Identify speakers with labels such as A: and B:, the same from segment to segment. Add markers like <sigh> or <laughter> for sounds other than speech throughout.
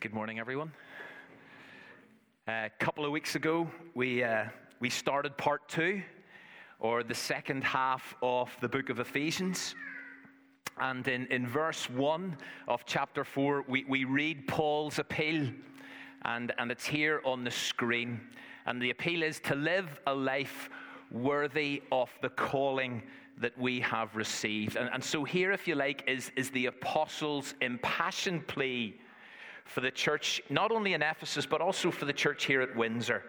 A: Good morning, everyone. A couple of weeks ago, we, uh, we started part two, or the second half of the book of Ephesians. And in, in verse 1 of chapter 4, we, we read Paul's appeal, and, and it's here on the screen. And the appeal is to live a life worthy of the calling that we have received. And, and so, here, if you like, is, is the apostles' impassioned plea for the church, not only in Ephesus, but also for the church here at Windsor.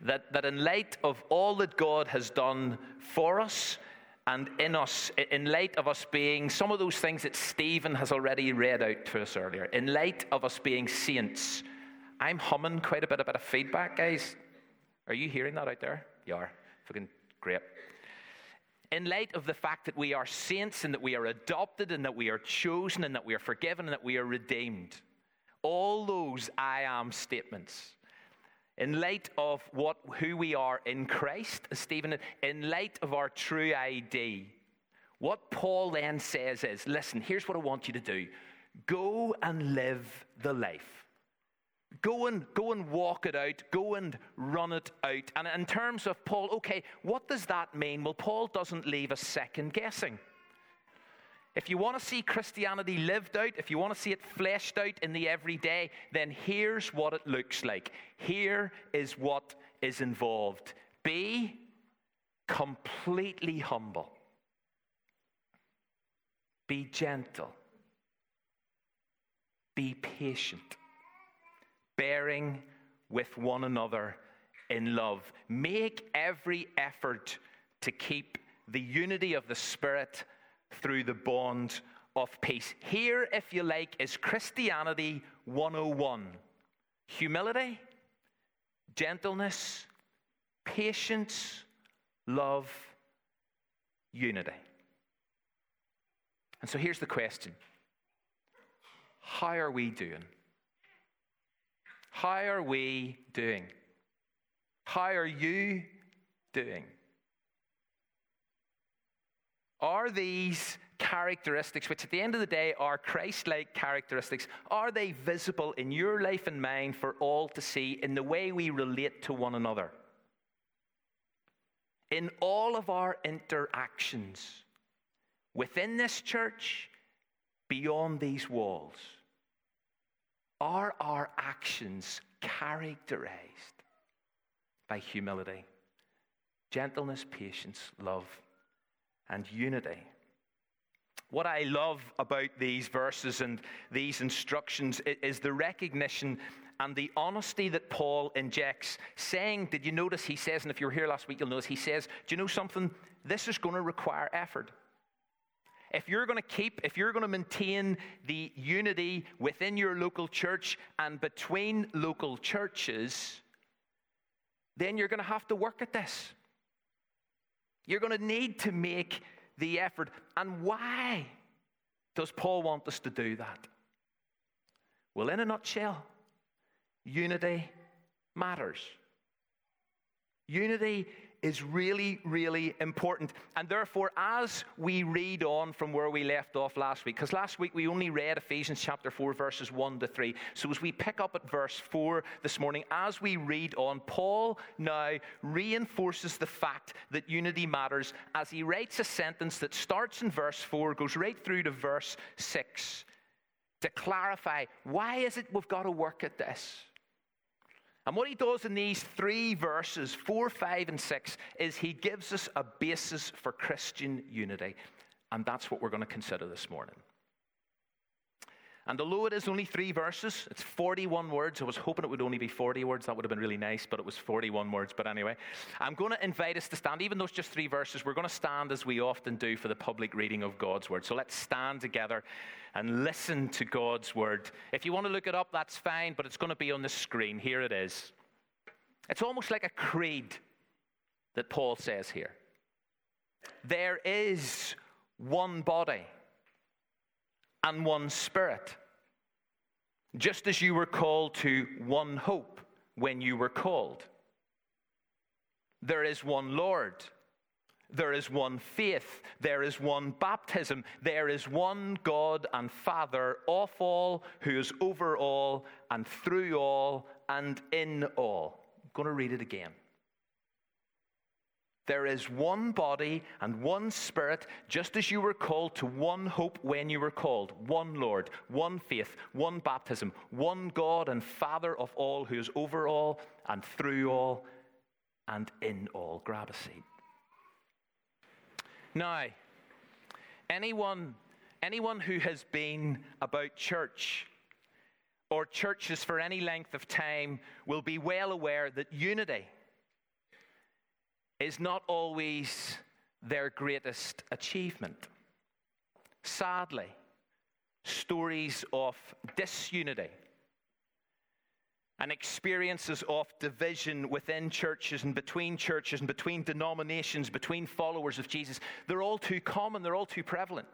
A: That, that in light of all that God has done for us and in us, in light of us being some of those things that Stephen has already read out to us earlier, in light of us being saints, I'm humming quite a bit, a bit of feedback, guys. Are you hearing that out there? You are. Fucking great. In light of the fact that we are saints and that we are adopted and that we are chosen and that we are forgiven and that we are redeemed, all those I am statements, in light of what, who we are in Christ, Stephen, in light of our true ID, what Paul then says is listen, here's what I want you to do go and live the life. Go and, go and walk it out. Go and run it out. And in terms of Paul, okay, what does that mean? Well, Paul doesn't leave us second guessing. If you want to see Christianity lived out, if you want to see it fleshed out in the everyday, then here's what it looks like. Here is what is involved. Be completely humble. Be gentle. Be patient. Bearing with one another in love. Make every effort to keep the unity of the Spirit through the bond of peace. Here, if you like, is Christianity 101 humility, gentleness, patience, love, unity. And so here's the question How are we doing? How are we doing? How are you doing? Are these characteristics, which at the end of the day are Christ like characteristics, are they visible in your life and mine for all to see in the way we relate to one another? In all of our interactions within this church, beyond these walls, are our actions characterized by humility, gentleness, patience, love, and unity. What I love about these verses and these instructions is the recognition and the honesty that Paul injects, saying, Did you notice he says, and if you were here last week, you'll notice he says, Do you know something? This is going to require effort. If you're going to keep, if you're going to maintain the unity within your local church and between local churches, then you're going to have to work at this. You're going to need to make the effort. And why does Paul want us to do that? Well, in a nutshell, unity matters. Unity is really, really important. And therefore, as we read on from where we left off last week, because last week we only read Ephesians chapter 4, verses 1 to 3. So as we pick up at verse 4 this morning, as we read on, Paul now reinforces the fact that unity matters as he writes a sentence that starts in verse 4, goes right through to verse 6 to clarify why is it we've got to work at this? And what he does in these three verses, four, five, and six, is he gives us a basis for Christian unity. And that's what we're going to consider this morning. And although it is only three verses, it's 41 words. I was hoping it would only be 40 words. That would have been really nice, but it was 41 words. But anyway, I'm going to invite us to stand. Even though it's just three verses, we're going to stand as we often do for the public reading of God's word. So let's stand together and listen to God's word. If you want to look it up, that's fine, but it's going to be on the screen. Here it is. It's almost like a creed that Paul says here. There is one body and one spirit just as you were called to one hope when you were called. There is one Lord. There is one faith. There is one baptism. There is one God and Father of all, who is over all and through all and in all. I'm going to read it again. There is one body and one spirit, just as you were called to one hope when you were called, one Lord, one faith, one baptism, one God and Father of all, who is over all and through all and in all. Grab a seat. Now, anyone, anyone who has been about church or churches for any length of time will be well aware that unity is not always their greatest achievement. Sadly, stories of disunity and experiences of division within churches and between churches and between denominations, between followers of Jesus, they're all too common, they're all too prevalent.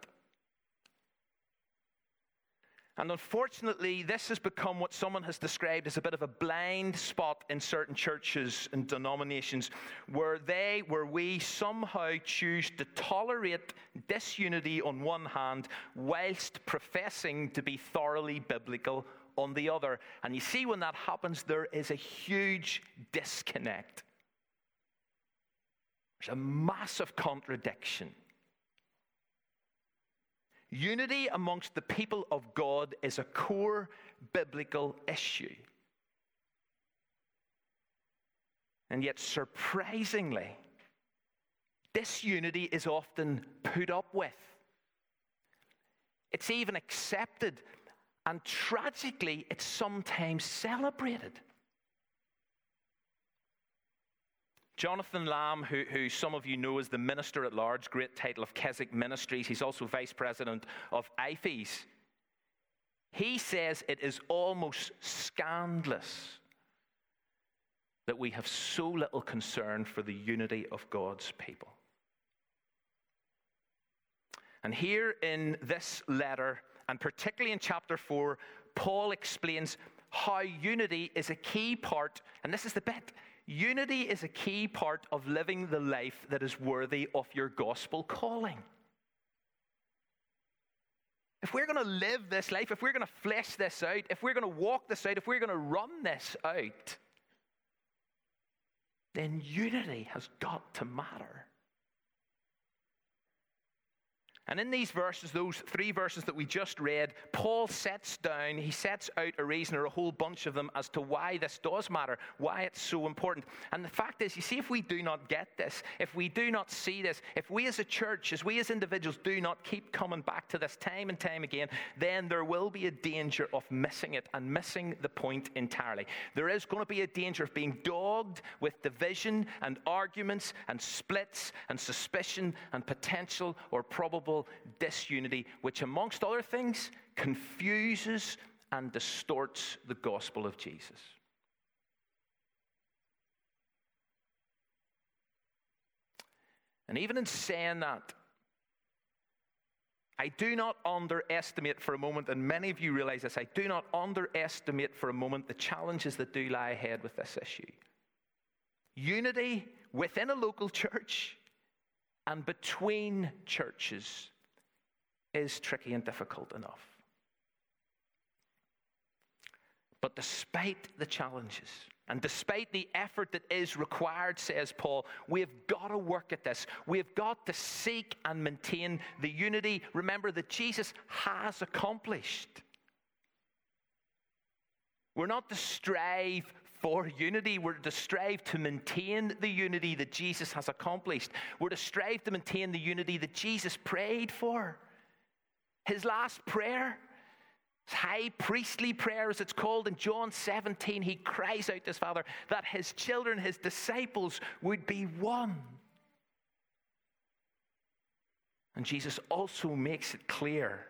A: And unfortunately, this has become what someone has described as a bit of a blind spot in certain churches and denominations where they, where we somehow choose to tolerate disunity on one hand whilst professing to be thoroughly biblical on the other. And you see, when that happens, there is a huge disconnect. There's a massive contradiction. Unity amongst the people of God is a core biblical issue. And yet, surprisingly, disunity is often put up with. It's even accepted, and tragically, it's sometimes celebrated. Jonathan Lamb, who, who, some of you know as the minister at large, great title of Keswick Ministries, he's also vice president of IFES. He says it is almost scandalous that we have so little concern for the unity of God's people. And here in this letter, and particularly in chapter 4, Paul explains how unity is a key part, and this is the bit Unity is a key part of living the life that is worthy of your gospel calling. If we're going to live this life, if we're going to flesh this out, if we're going to walk this out, if we're going to run this out, then unity has got to matter. And in these verses, those three verses that we just read, Paul sets down, he sets out a reason or a whole bunch of them as to why this does matter, why it's so important. And the fact is, you see, if we do not get this, if we do not see this, if we as a church, as we as individuals do not keep coming back to this time and time again, then there will be a danger of missing it and missing the point entirely. There is going to be a danger of being dogged with division and arguments and splits and suspicion and potential or probable disunity, which, amongst other things, confuses and distorts the gospel of Jesus. And even in saying that, I do not underestimate for a moment, and many of you realize this, I do not underestimate for a moment the challenges that do lie ahead with this issue. Unity within a local church and between churches is tricky and difficult enough. But despite the challenges, and despite the effort that is required, says Paul, we've got to work at this. We've got to seek and maintain the unity, remember, that Jesus has accomplished. We're not to strive for unity. We're to strive to maintain the unity that Jesus has accomplished. We're to strive to maintain the unity that Jesus prayed for. His last prayer, his high priestly prayer, as it's called in John 17, he cries out to his Father that his children, his disciples, would be one. And Jesus also makes it clear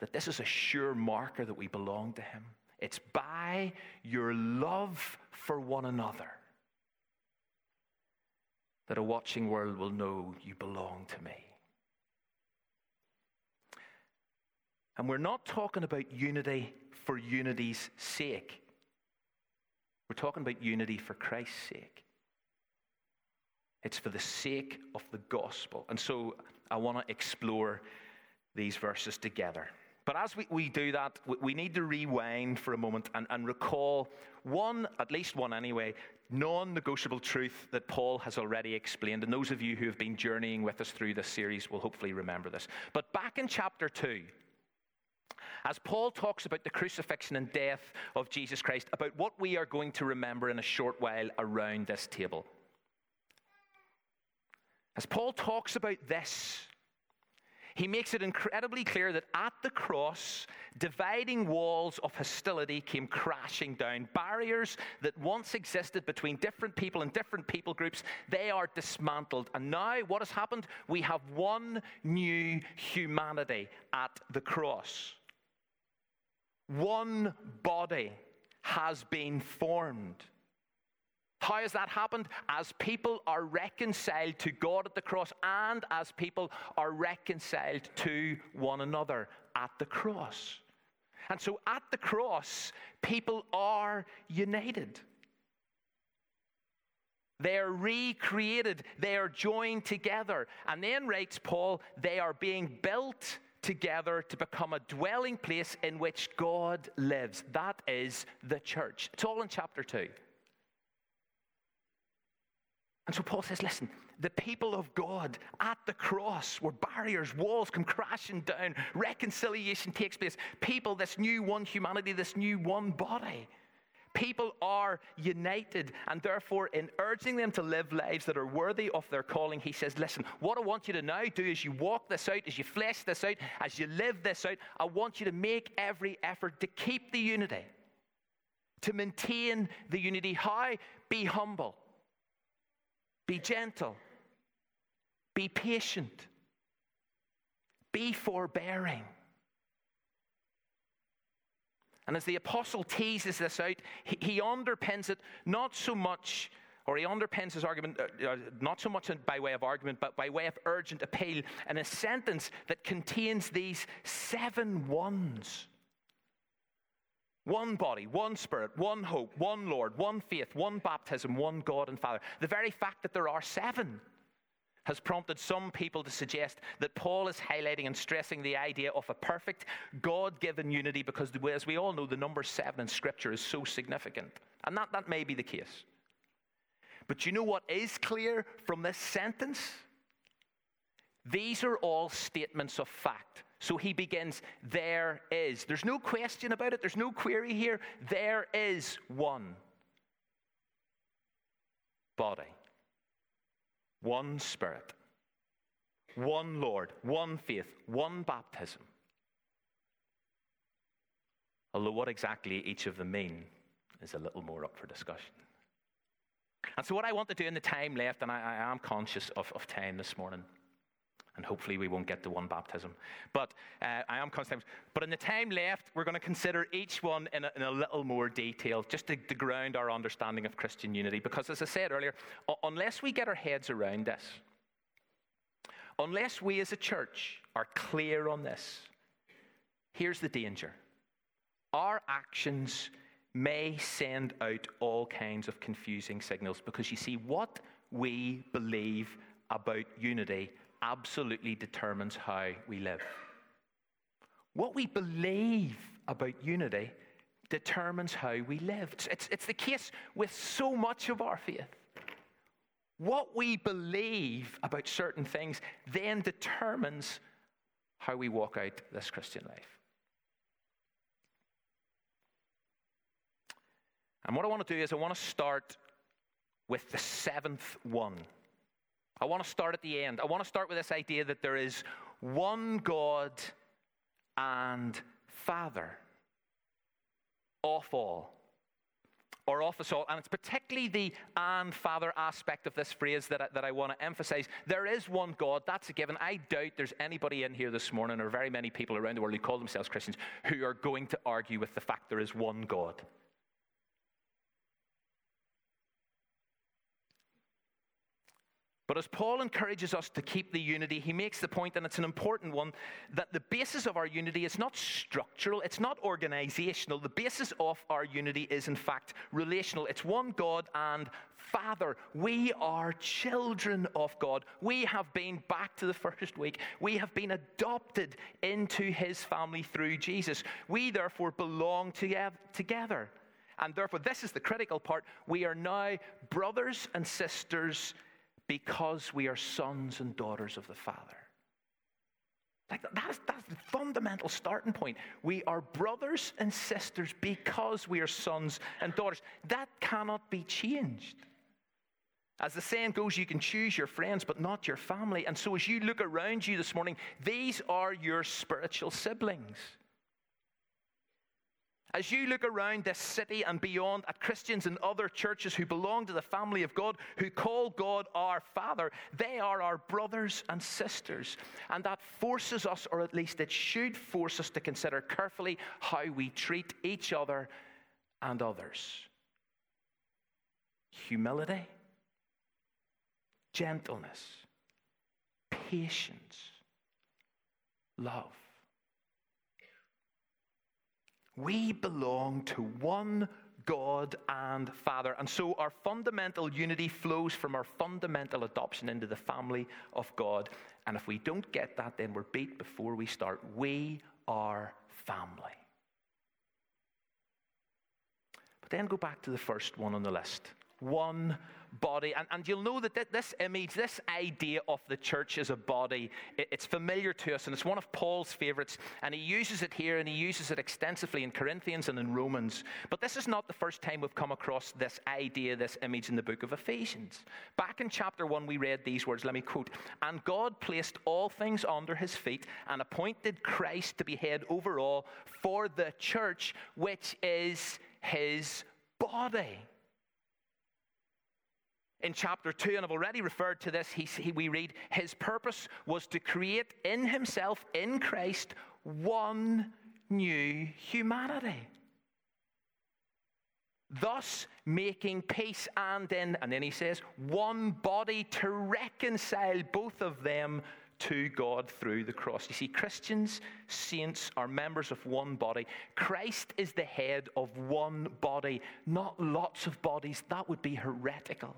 A: that this is a sure marker that we belong to him. It's by your love for one another that a watching world will know you belong to me. And we're not talking about unity for unity's sake. We're talking about unity for Christ's sake. it's for the sake of the gospel. And so I want to explore these verses together. But as we, we do that, we, we need to rewind for a moment and, and recall one, at least one anyway, non negotiable truth that Paul has already explained. And those of you who have been journeying with us through this series will hopefully remember this. But back in chapter 2, as Paul talks about the crucifixion and death of Jesus Christ, about what we are going to remember in a short while around this table. As Paul talks about this, he makes it incredibly clear that at the cross, dividing walls of hostility came crashing down. Barriers that once existed between different people and different people groups, they are dismantled. And now, what has happened? We have one new humanity at the cross. One body has been formed. How has that happened? As people are reconciled to God at the cross and as people are reconciled to one another at the cross. And so at the cross, people are united. They are recreated, they are joined together. And then writes Paul, they are being built together to become a dwelling place in which God lives. That is the church. It's all in chapter 2. And so Paul says, listen, the people of God at the cross, where barriers, walls come crashing down, reconciliation takes place. People, this new one humanity, this new one body. People are united, and therefore, in urging them to live lives that are worthy of their calling, he says, Listen, what I want you to now do is you walk this out, as you flesh this out, as you live this out, I want you to make every effort to keep the unity, to maintain the unity. How? Be humble be gentle. Be patient. Be forbearing. And as the apostle teases this out, he, underpins it not so much, or he underpins his argument uh, uh, not so much by way of argument, but by way of urgent appeal in a sentence that contains these seven ones. One body, one spirit, one hope, one Lord, one faith, one baptism, one God and Father. The very fact that there are seven has prompted some people to suggest that Paul is highlighting and stressing the idea of a perfect, God given unity because, as we all know, the number seven in Scripture is so significant. And that, that may be the case. But you know what is clear from this sentence? These are all statements of fact. So he begins, There is. There's no question about it, there's no query here. There is one body, one spirit, one Lord, one faith, one baptism. Although what exactly each of them mean is a little more up for discussion. And so, what I want to do in the time left, and I, I am conscious of, of time this morning, and hopefully we won't get to one baptism. But uh, I am constant. But in the time left, we're going to consider each one in a, in a little more detail, just to, to, ground our understanding of Christian unity. Because as I said earlier, unless we get our heads around this, unless we as a church are clear on this, here's the danger. Our actions may send out all kinds of confusing signals because you see, what we believe about unity absolutely determines how we live. What we believe about unity determines how we live. It's, it's the case with so much of our faith. What we believe about certain things then determines how we walk out this Christian life. And what I want to do is, I want to start with the seventh one. I want to start at the end. I want to start with this idea that there is one God and Father of all, or of us all. And it's particularly the and Father aspect of this phrase that I, that I want to emphasize. There is one God, that's a given. I doubt there's anybody in here this morning, or very many people around the world who call themselves Christians, who are going to argue with the fact there is one God. But as Paul encourages us to keep the unity, he makes the point, and it's an important one, that the basis of our unity is not structural, it's not organizational. The basis of our unity is, in fact, relational. It's one God and Father. We are children of God. We have been, back to the first week, we have been adopted into his family through Jesus. We therefore belong together. And therefore, this is the critical part. We are now brothers and sisters because we are sons and daughters of the Father. Like that's, that's the fundamental starting point. We are brothers and sisters because we are sons and daughters. That cannot be changed. As the saying goes, you can choose your friends, but not your family. And so, as you look around you this morning, these are your spiritual siblings. As you look around this city and beyond at Christians and other churches who belong to the family of God, who call God our Father, they are our brothers and sisters. And that forces us, or at least it should force us, to consider carefully how we treat each other and others. Humility, gentleness, patience, love. We belong to one God and Father. And so our fundamental unity flows from our fundamental adoption into the family of God. And if we don't get that, then we're beat before we start. We are family. But then go back to the first one on the list one body. And, and you'll know that this image, this idea of the church as a body, it's familiar to us and it's one of Paul's favorites. And he uses it here and he uses it extensively in Corinthians and in Romans. But this is not the first time we've come across this idea, this image in the book of Ephesians. Back in chapter 1, we read these words. Let me quote And God placed all things under his feet and appointed Christ to be head over all for the church, which is his body in chapter 2, and I've already referred to this, he, he, we read, His purpose was to create in Himself, in Christ, one new humanity. Thus making peace and in, and then he says, one body to reconcile both of them to God through the cross. You see, Christians, saints are members of one body. Christ is the head of one body, not lots of bodies. That would be heretical.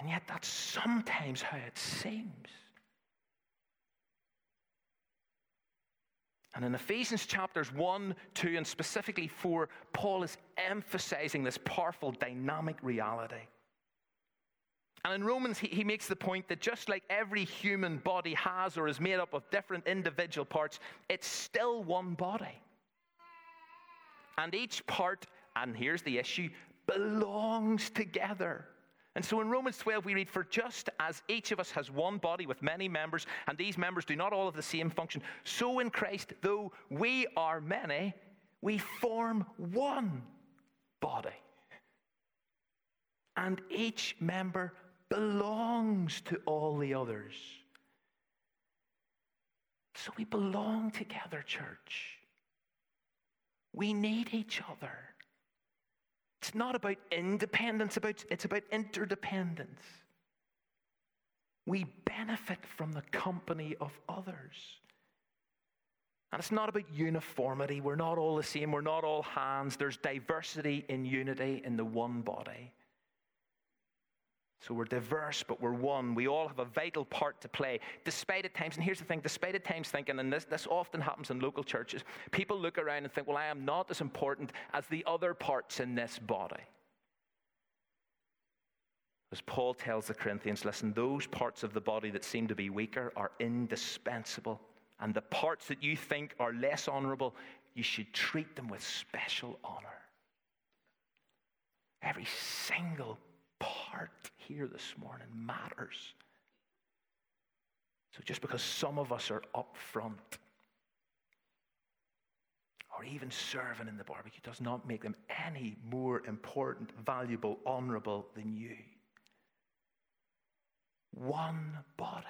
A: And yet, that's sometimes how it seems. And in Ephesians chapters 1, 2, and specifically 4, Paul is emphasizing this powerful dynamic reality. And in Romans, he, he makes the point that just like every human body has or is made up of different individual parts, it's still one body. And each part, and here's the issue, belongs together. And so in Romans 12, we read, For just as each of us has one body with many members, and these members do not all have the same function, so in Christ, though we are many, we form one body. And each member belongs to all the others. So we belong together, church. We need each other. It's not about independence, it's about interdependence. We benefit from the company of others. And it's not about uniformity. We're not all the same. We're not all hands. There's diversity in unity in the one body. So we're diverse, but we're one. We all have a vital part to play. Despite at times, and here's the thing despite at times thinking, and this, this often happens in local churches, people look around and think, well, I am not as important as the other parts in this body. As Paul tells the Corinthians, listen, those parts of the body that seem to be weaker are indispensable. And the parts that you think are less honorable, you should treat them with special honor. Every single part here this morning matters. So just because some of us are up front or even serving in the barbecue does not make them any more important, valuable, honorable than you. One body.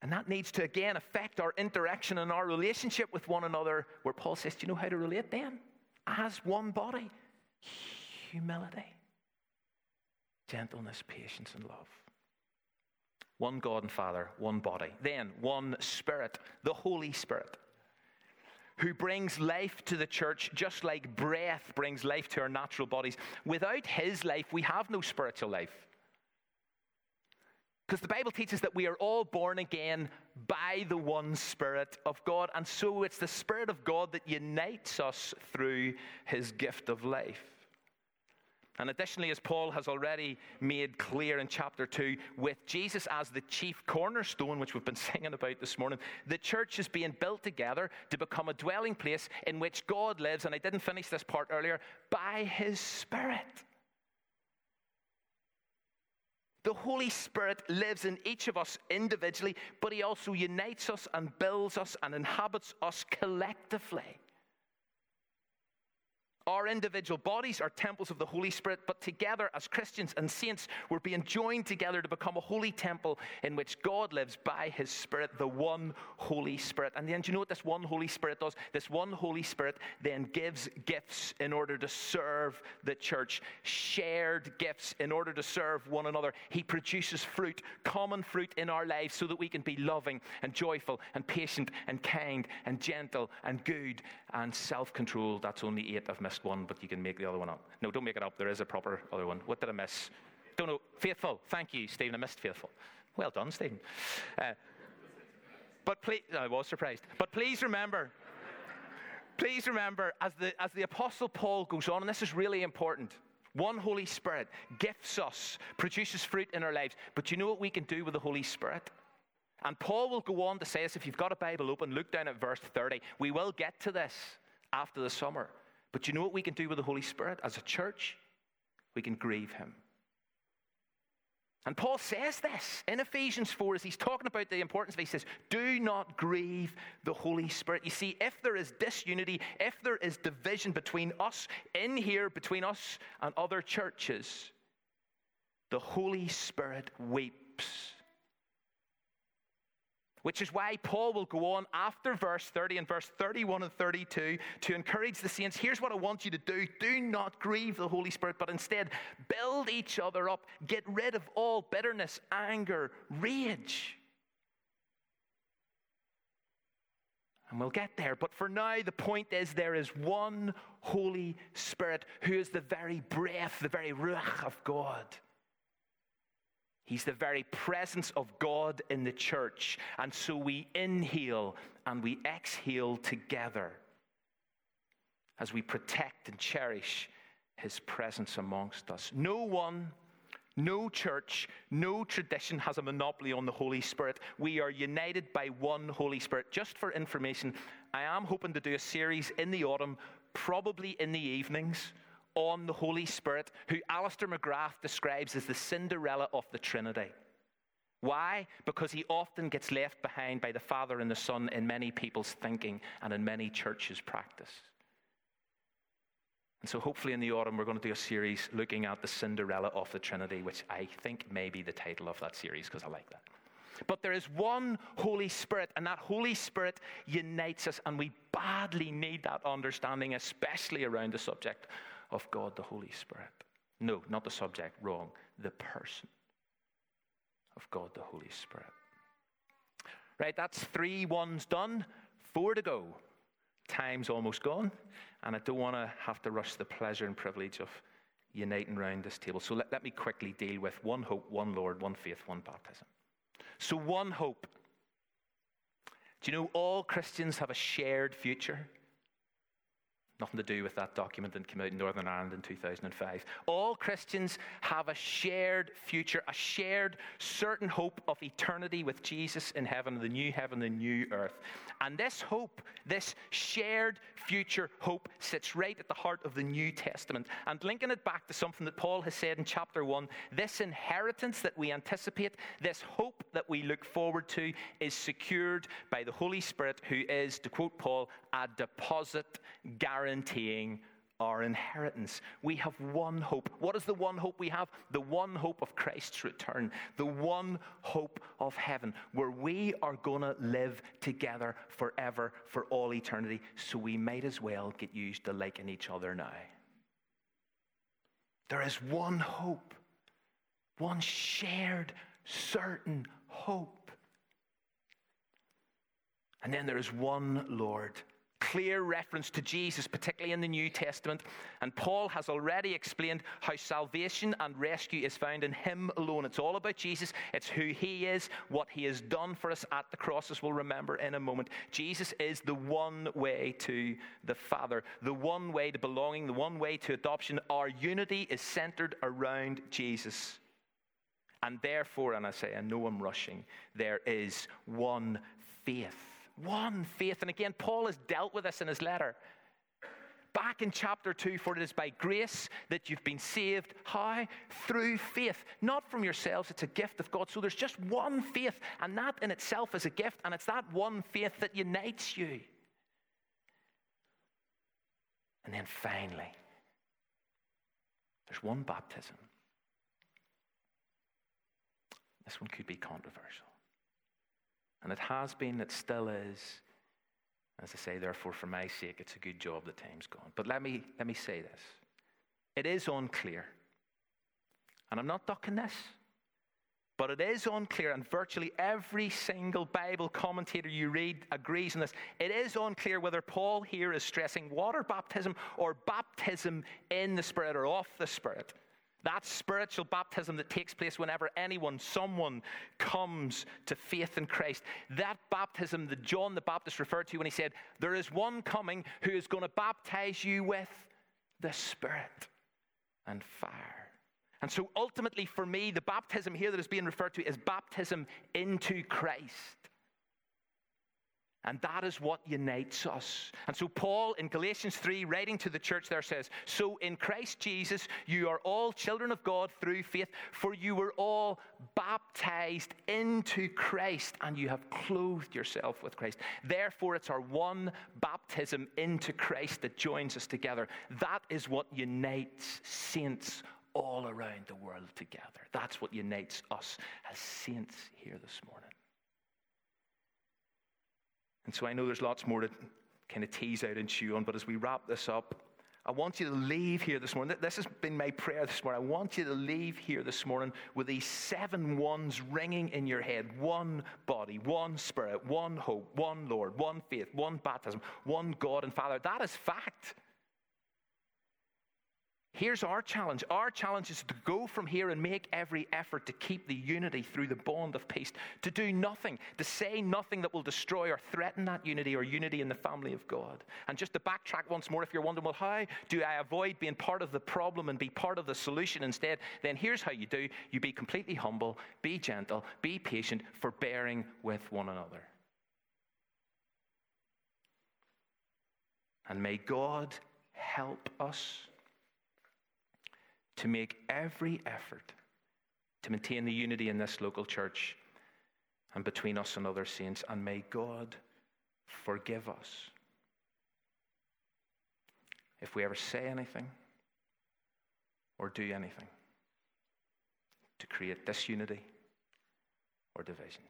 A: And that needs to again affect our interaction and our relationship with one another, where Paul says, Do you know how to relate then? as one body. Humility, gentleness, patience, and love. One God and Father, one body. Then one Spirit, the Holy Spirit, who brings life to the church just like breath brings life to our natural bodies. Without His life, we have no spiritual life. Because the Bible teaches that we are all born again by the one Spirit of God. And so it's the Spirit of God that unites us through His gift of life. And additionally, as Paul has already made clear in chapter 2, with Jesus as the chief cornerstone, which we've been <laughs> singing about this morning, the church is being built together to become a dwelling place in which God lives. And I didn't finish this part earlier by his Spirit. The Holy Spirit lives in each of us individually, but He also unites us and builds us and inhabits us collectively. Our individual bodies are temples of the Holy Spirit, but together as Christians and saints, we're being joined together to become a holy temple in which God lives by His Spirit, the one Holy Spirit. And then, do you know what this one Holy Spirit does? This one Holy Spirit then gives gifts in order to serve the church, shared gifts in order to serve one another. He produces fruit, common fruit in our lives, so that we can be loving and joyful and patient and kind and gentle and good and self controlled. That's only eight missed one, but you can make the other one up. No, don't make it up. There is a proper other one. What did I miss? Don't know. Faithful. Thank you, Stephen. I missed faithful. Well done, Stephen. Uh, but please, I was surprised. But please remember, please remember, as the, as the Apostle Paul goes on, and this is really important. One Holy Spirit gifts us, produces fruit in our lives. But you know what we can do with the Holy Spirit? And Paul will go on to say this if you've got a Bible open, look down at verse 30. We will get to this after the summer. But you know what we can do with the Holy Spirit as a church? We can grieve Him. And Paul says this in Ephesians 4 as he's talking about the importance of it. He says, Do not grieve the Holy Spirit. You see, if there is disunity, if there is division between us in here, between us and other churches, the Holy Spirit weeps which is why Paul will go on after verse 30 and verse 31 and 32 to encourage the saints here's what I want you to do. Do not grieve the Holy Spirit, but instead build each other up. Get rid of all bitterness, anger, rage. And we'll get there. But for now, the point is there is one Holy Spirit who is the very breath, the very ruach of God. He's the very presence of God in the church. And so we inhale and we exhale together as we protect and cherish his presence amongst us. No one, no church, no tradition has a monopoly on the Holy Spirit. We are united by one Holy Spirit. Just for information, I am hoping to do a series in the autumn, probably in the evenings on the Holy Spirit, who Alister McGrath describes as the Cinderella of the Trinity. Why? Because he often gets left behind by the Father and the Son in many people's thinking and in many churches' practice. And so, hopefully, in the autumn, we're going to do a series looking at the Cinderella of the Trinity, which I think may be the title of that series because I like that. But there is one Holy Spirit, and that Holy Spirit unites us, and we badly need that understanding, especially around the subject of God the Holy Spirit. No, not the subject, wrong. The person of God the Holy Spirit. Right, that's three ones done, four to go. Time's almost gone, and I don't want to have to rush the pleasure and privilege of uniting around this table. So let, let me quickly deal with one hope, one Lord, one faith, one baptism. So, one hope. Do you know all Christians have a shared future? Nothing to do with that document that came out in Northern Ireland in 2005. All Christians have a shared future, a shared certain hope of eternity with Jesus in heaven, the new heaven, the new earth. And this hope, this shared future hope, sits right at the heart of the New Testament. And linking it back to something that Paul has said in chapter 1 this inheritance that we anticipate, this hope that we look forward to, is secured by the Holy Spirit, who is, to quote Paul, a deposit guaranteeing our inheritance. We have one hope. What is the one hope we have? The one hope of Christ's return, the one hope of heaven, where we are going to live together forever for all eternity. So we might as well get used to liking each other now. There is one hope, one shared, certain hope. And then there is one Lord clear reference to Jesus, particularly in the New Testament. And Paul has already explained how salvation and rescue is found in Him alone. It's all about Jesus, it's who He is, what He has done for us at the cross, as we'll remember in a moment. Jesus is the one way to the Father, the one way to belonging, the one way to adoption. Our unity is centered around Jesus. And therefore, and I say, I know I'm rushing, there is one faith one faith. And again, Paul has dealt with this in his letter. Back in chapter 2, for it is by grace that you've been saved. How? Through faith. Not from yourselves, it's a gift of God. So there's just one faith, and that in itself is a gift, and it's that one faith that unites you. And then finally, there's one baptism. This one could be controversial. And it has been, it still is. As I say, therefore, for my sake, it's a good job the time's gone. But let me, let me say this it is unclear. And I'm not ducking this. But it is unclear, and virtually every single Bible commentator you read agrees on this. It is unclear whether Paul here is stressing water baptism or baptism in the Spirit or off the Spirit. That spiritual baptism that takes place whenever anyone, someone comes to faith in Christ. That baptism that John the Baptist referred to when he said, There is one coming who is going to baptize you with the Spirit and fire. And so ultimately, for me, the baptism here that is being referred to is baptism into Christ. And that is what unites us. And so, Paul in Galatians 3, writing to the church there, says, So in Christ Jesus, you are all children of God through faith, for you were all baptized into Christ, and you have clothed yourself with Christ. Therefore, it's our one baptism into Christ that joins us together. That is what unites saints all around the world together. That's what unites us as saints here this morning. And so I know there's lots more to kind of tease out and chew on, but as we wrap this up, I want you to leave here this morning. This has been my prayer this morning. I want you to leave here this morning with these seven ones ringing in your head one body, one spirit, one hope, one Lord, one faith, one baptism, one God and Father. That is fact. Here's our challenge. Our challenge is to go from here and make every effort to keep the unity through the bond of peace, to do nothing, to say nothing that will destroy or threaten that unity or unity in the family of God. And just to backtrack once more, if you're wondering, well, how do I avoid being part of the problem and be part of the solution instead? Then here's how you do you be completely humble, be gentle, be patient, forbearing with one another. And may God help us to make every effort to maintain the unity in this local church and between us and other saints. And may God forgive us if we ever say anything or do anything to create disunity or division.